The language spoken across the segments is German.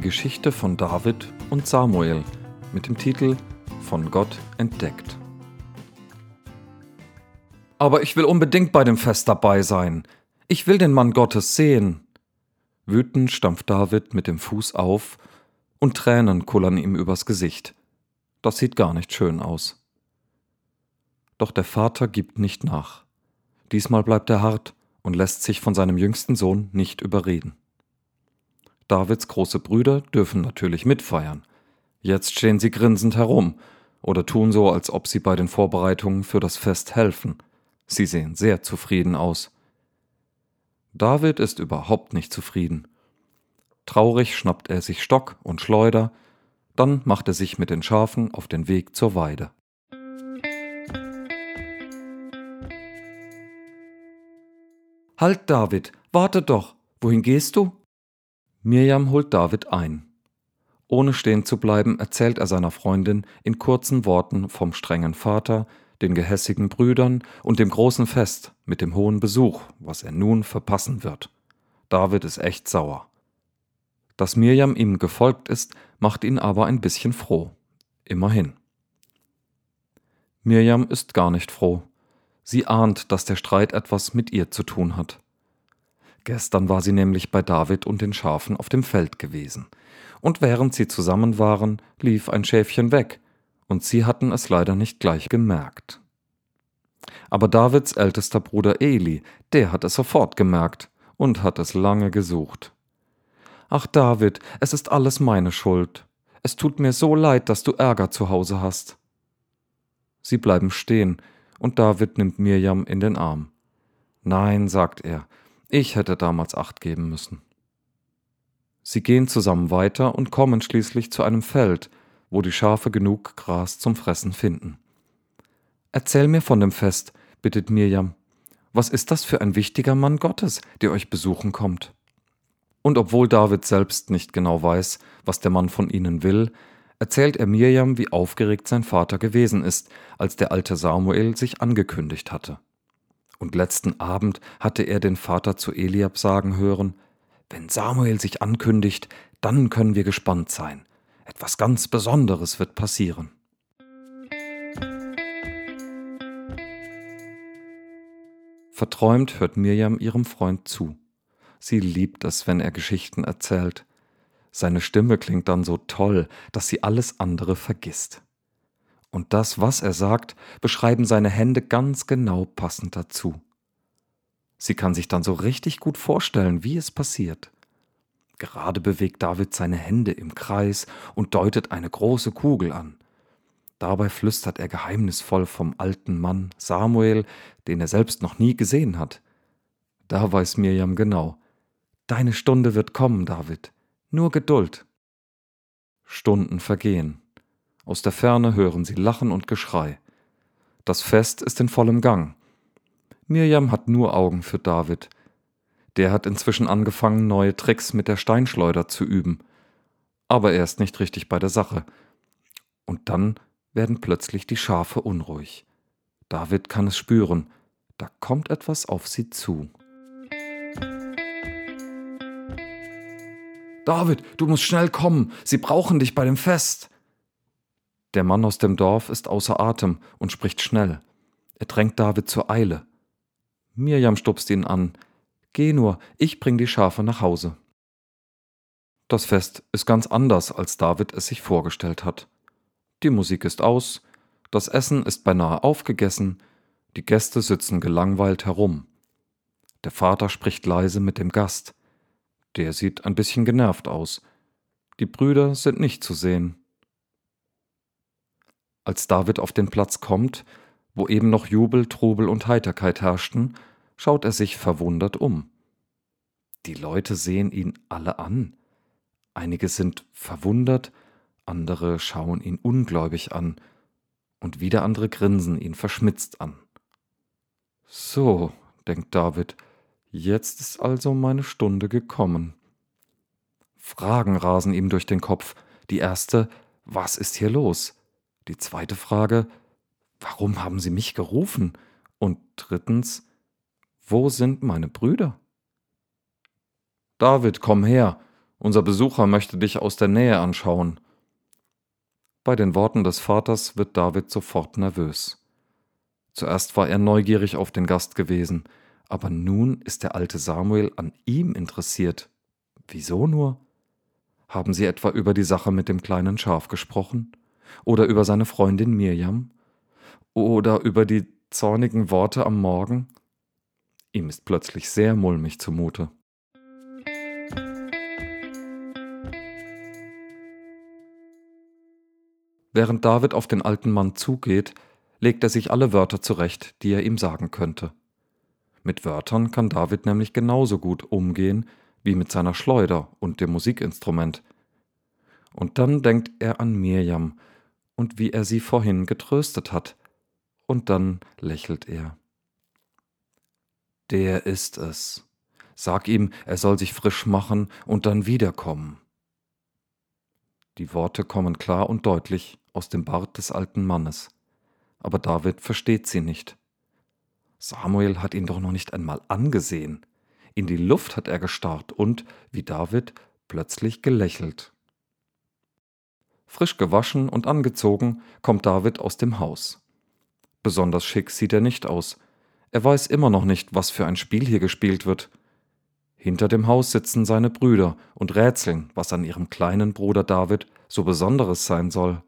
die Geschichte von David und Samuel mit dem Titel Von Gott entdeckt. Aber ich will unbedingt bei dem Fest dabei sein. Ich will den Mann Gottes sehen. Wütend stampft David mit dem Fuß auf und Tränen kullern ihm übers Gesicht. Das sieht gar nicht schön aus. Doch der Vater gibt nicht nach. Diesmal bleibt er hart und lässt sich von seinem jüngsten Sohn nicht überreden. Davids große Brüder dürfen natürlich mitfeiern. Jetzt stehen sie grinsend herum oder tun so, als ob sie bei den Vorbereitungen für das Fest helfen. Sie sehen sehr zufrieden aus. David ist überhaupt nicht zufrieden. Traurig schnappt er sich Stock und Schleuder, dann macht er sich mit den Schafen auf den Weg zur Weide. Halt, David, warte doch, wohin gehst du? Mirjam holt David ein. Ohne stehen zu bleiben, erzählt er seiner Freundin in kurzen Worten vom strengen Vater, den gehässigen Brüdern und dem großen Fest mit dem hohen Besuch, was er nun verpassen wird. David ist echt sauer. Dass Mirjam ihm gefolgt ist, macht ihn aber ein bisschen froh. Immerhin. Mirjam ist gar nicht froh. Sie ahnt, dass der Streit etwas mit ihr zu tun hat. Gestern war sie nämlich bei David und den Schafen auf dem Feld gewesen. Und während sie zusammen waren, lief ein Schäfchen weg, und sie hatten es leider nicht gleich gemerkt. Aber Davids ältester Bruder Eli, der hat es sofort gemerkt und hat es lange gesucht. Ach David, es ist alles meine Schuld. Es tut mir so leid, dass du Ärger zu Hause hast. Sie bleiben stehen, und David nimmt Mirjam in den Arm. Nein, sagt er, ich hätte damals acht geben müssen. Sie gehen zusammen weiter und kommen schließlich zu einem Feld, wo die Schafe genug Gras zum Fressen finden. Erzähl mir von dem Fest, bittet Mirjam. Was ist das für ein wichtiger Mann Gottes, der euch besuchen kommt? Und obwohl David selbst nicht genau weiß, was der Mann von ihnen will, erzählt er Mirjam, wie aufgeregt sein Vater gewesen ist, als der alte Samuel sich angekündigt hatte. Und letzten Abend hatte er den Vater zu Eliab sagen hören, wenn Samuel sich ankündigt, dann können wir gespannt sein. Etwas ganz Besonderes wird passieren. Verträumt hört Mirjam ihrem Freund zu. Sie liebt es, wenn er Geschichten erzählt. Seine Stimme klingt dann so toll, dass sie alles andere vergisst. Und das, was er sagt, beschreiben seine Hände ganz genau passend dazu. Sie kann sich dann so richtig gut vorstellen, wie es passiert. Gerade bewegt David seine Hände im Kreis und deutet eine große Kugel an. Dabei flüstert er geheimnisvoll vom alten Mann Samuel, den er selbst noch nie gesehen hat. Da weiß Mirjam genau. Deine Stunde wird kommen, David. Nur Geduld. Stunden vergehen. Aus der Ferne hören sie Lachen und Geschrei. Das Fest ist in vollem Gang. Mirjam hat nur Augen für David, der hat inzwischen angefangen, neue Tricks mit der Steinschleuder zu üben. Aber er ist nicht richtig bei der Sache. Und dann werden plötzlich die Schafe unruhig. David kann es spüren. Da kommt etwas auf sie zu. David, du musst schnell kommen. Sie brauchen dich bei dem Fest. Der Mann aus dem Dorf ist außer Atem und spricht schnell. Er drängt David zur Eile. Mirjam stupst ihn an. Geh nur, ich bring die Schafe nach Hause. Das Fest ist ganz anders, als David es sich vorgestellt hat. Die Musik ist aus, das Essen ist beinahe aufgegessen, die Gäste sitzen gelangweilt herum. Der Vater spricht leise mit dem Gast. Der sieht ein bisschen genervt aus. Die Brüder sind nicht zu sehen. Als David auf den Platz kommt, wo eben noch Jubel, Trubel und Heiterkeit herrschten, schaut er sich verwundert um. Die Leute sehen ihn alle an. Einige sind verwundert, andere schauen ihn ungläubig an, und wieder andere grinsen ihn verschmitzt an. So, denkt David, jetzt ist also meine Stunde gekommen. Fragen rasen ihm durch den Kopf. Die erste, was ist hier los? Die zweite Frage, warum haben Sie mich gerufen? Und drittens, wo sind meine Brüder? David, komm her, Unser Besucher möchte dich aus der Nähe anschauen. Bei den Worten des Vaters wird David sofort nervös. Zuerst war er neugierig auf den Gast gewesen, aber nun ist der alte Samuel an ihm interessiert. Wieso nur? Haben sie etwa über die Sache mit dem kleinen Schaf gesprochen? Oder über seine Freundin Mirjam? Oder über die zornigen Worte am Morgen? Ihm ist plötzlich sehr mulmig zumute. Während David auf den alten Mann zugeht, legt er sich alle Wörter zurecht, die er ihm sagen könnte. Mit Wörtern kann David nämlich genauso gut umgehen wie mit seiner Schleuder und dem Musikinstrument. Und dann denkt er an Mirjam und wie er sie vorhin getröstet hat, und dann lächelt er. Der ist es. Sag ihm, er soll sich frisch machen und dann wiederkommen. Die Worte kommen klar und deutlich aus dem Bart des alten Mannes, aber David versteht sie nicht. Samuel hat ihn doch noch nicht einmal angesehen. In die Luft hat er gestarrt und, wie David, plötzlich gelächelt. Frisch gewaschen und angezogen kommt David aus dem Haus. Besonders schick sieht er nicht aus. Er weiß immer noch nicht, was für ein Spiel hier gespielt wird. Hinter dem Haus sitzen seine Brüder und rätseln, was an ihrem kleinen Bruder David so Besonderes sein soll.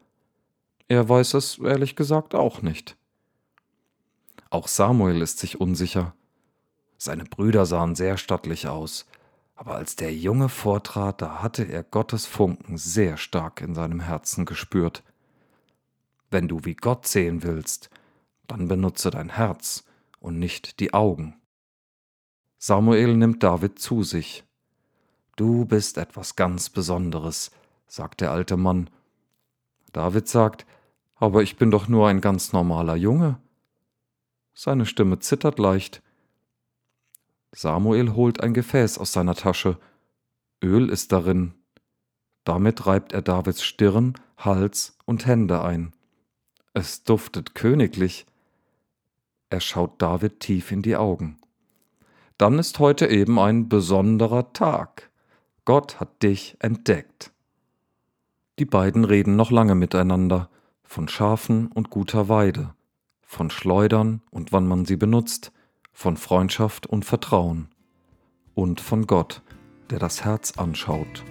Er weiß es ehrlich gesagt auch nicht. Auch Samuel ist sich unsicher. Seine Brüder sahen sehr stattlich aus, aber als der Junge vortrat, da hatte er Gottes Funken sehr stark in seinem Herzen gespürt. Wenn du wie Gott sehen willst, dann benutze dein Herz und nicht die Augen. Samuel nimmt David zu sich. Du bist etwas ganz Besonderes, sagt der alte Mann. David sagt, aber ich bin doch nur ein ganz normaler Junge. Seine Stimme zittert leicht. Samuel holt ein Gefäß aus seiner Tasche. Öl ist darin. Damit reibt er Davids Stirn, Hals und Hände ein. Es duftet königlich. Er schaut David tief in die Augen. Dann ist heute eben ein besonderer Tag. Gott hat dich entdeckt. Die beiden reden noch lange miteinander, von Schafen und guter Weide, von Schleudern und wann man sie benutzt, von Freundschaft und Vertrauen und von Gott, der das Herz anschaut.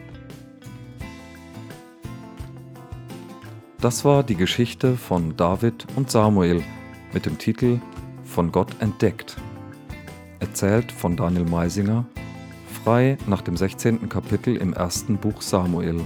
Das war die Geschichte von David und Samuel mit dem Titel Von Gott entdeckt. Erzählt von Daniel Meisinger, frei nach dem 16. Kapitel im ersten Buch Samuel.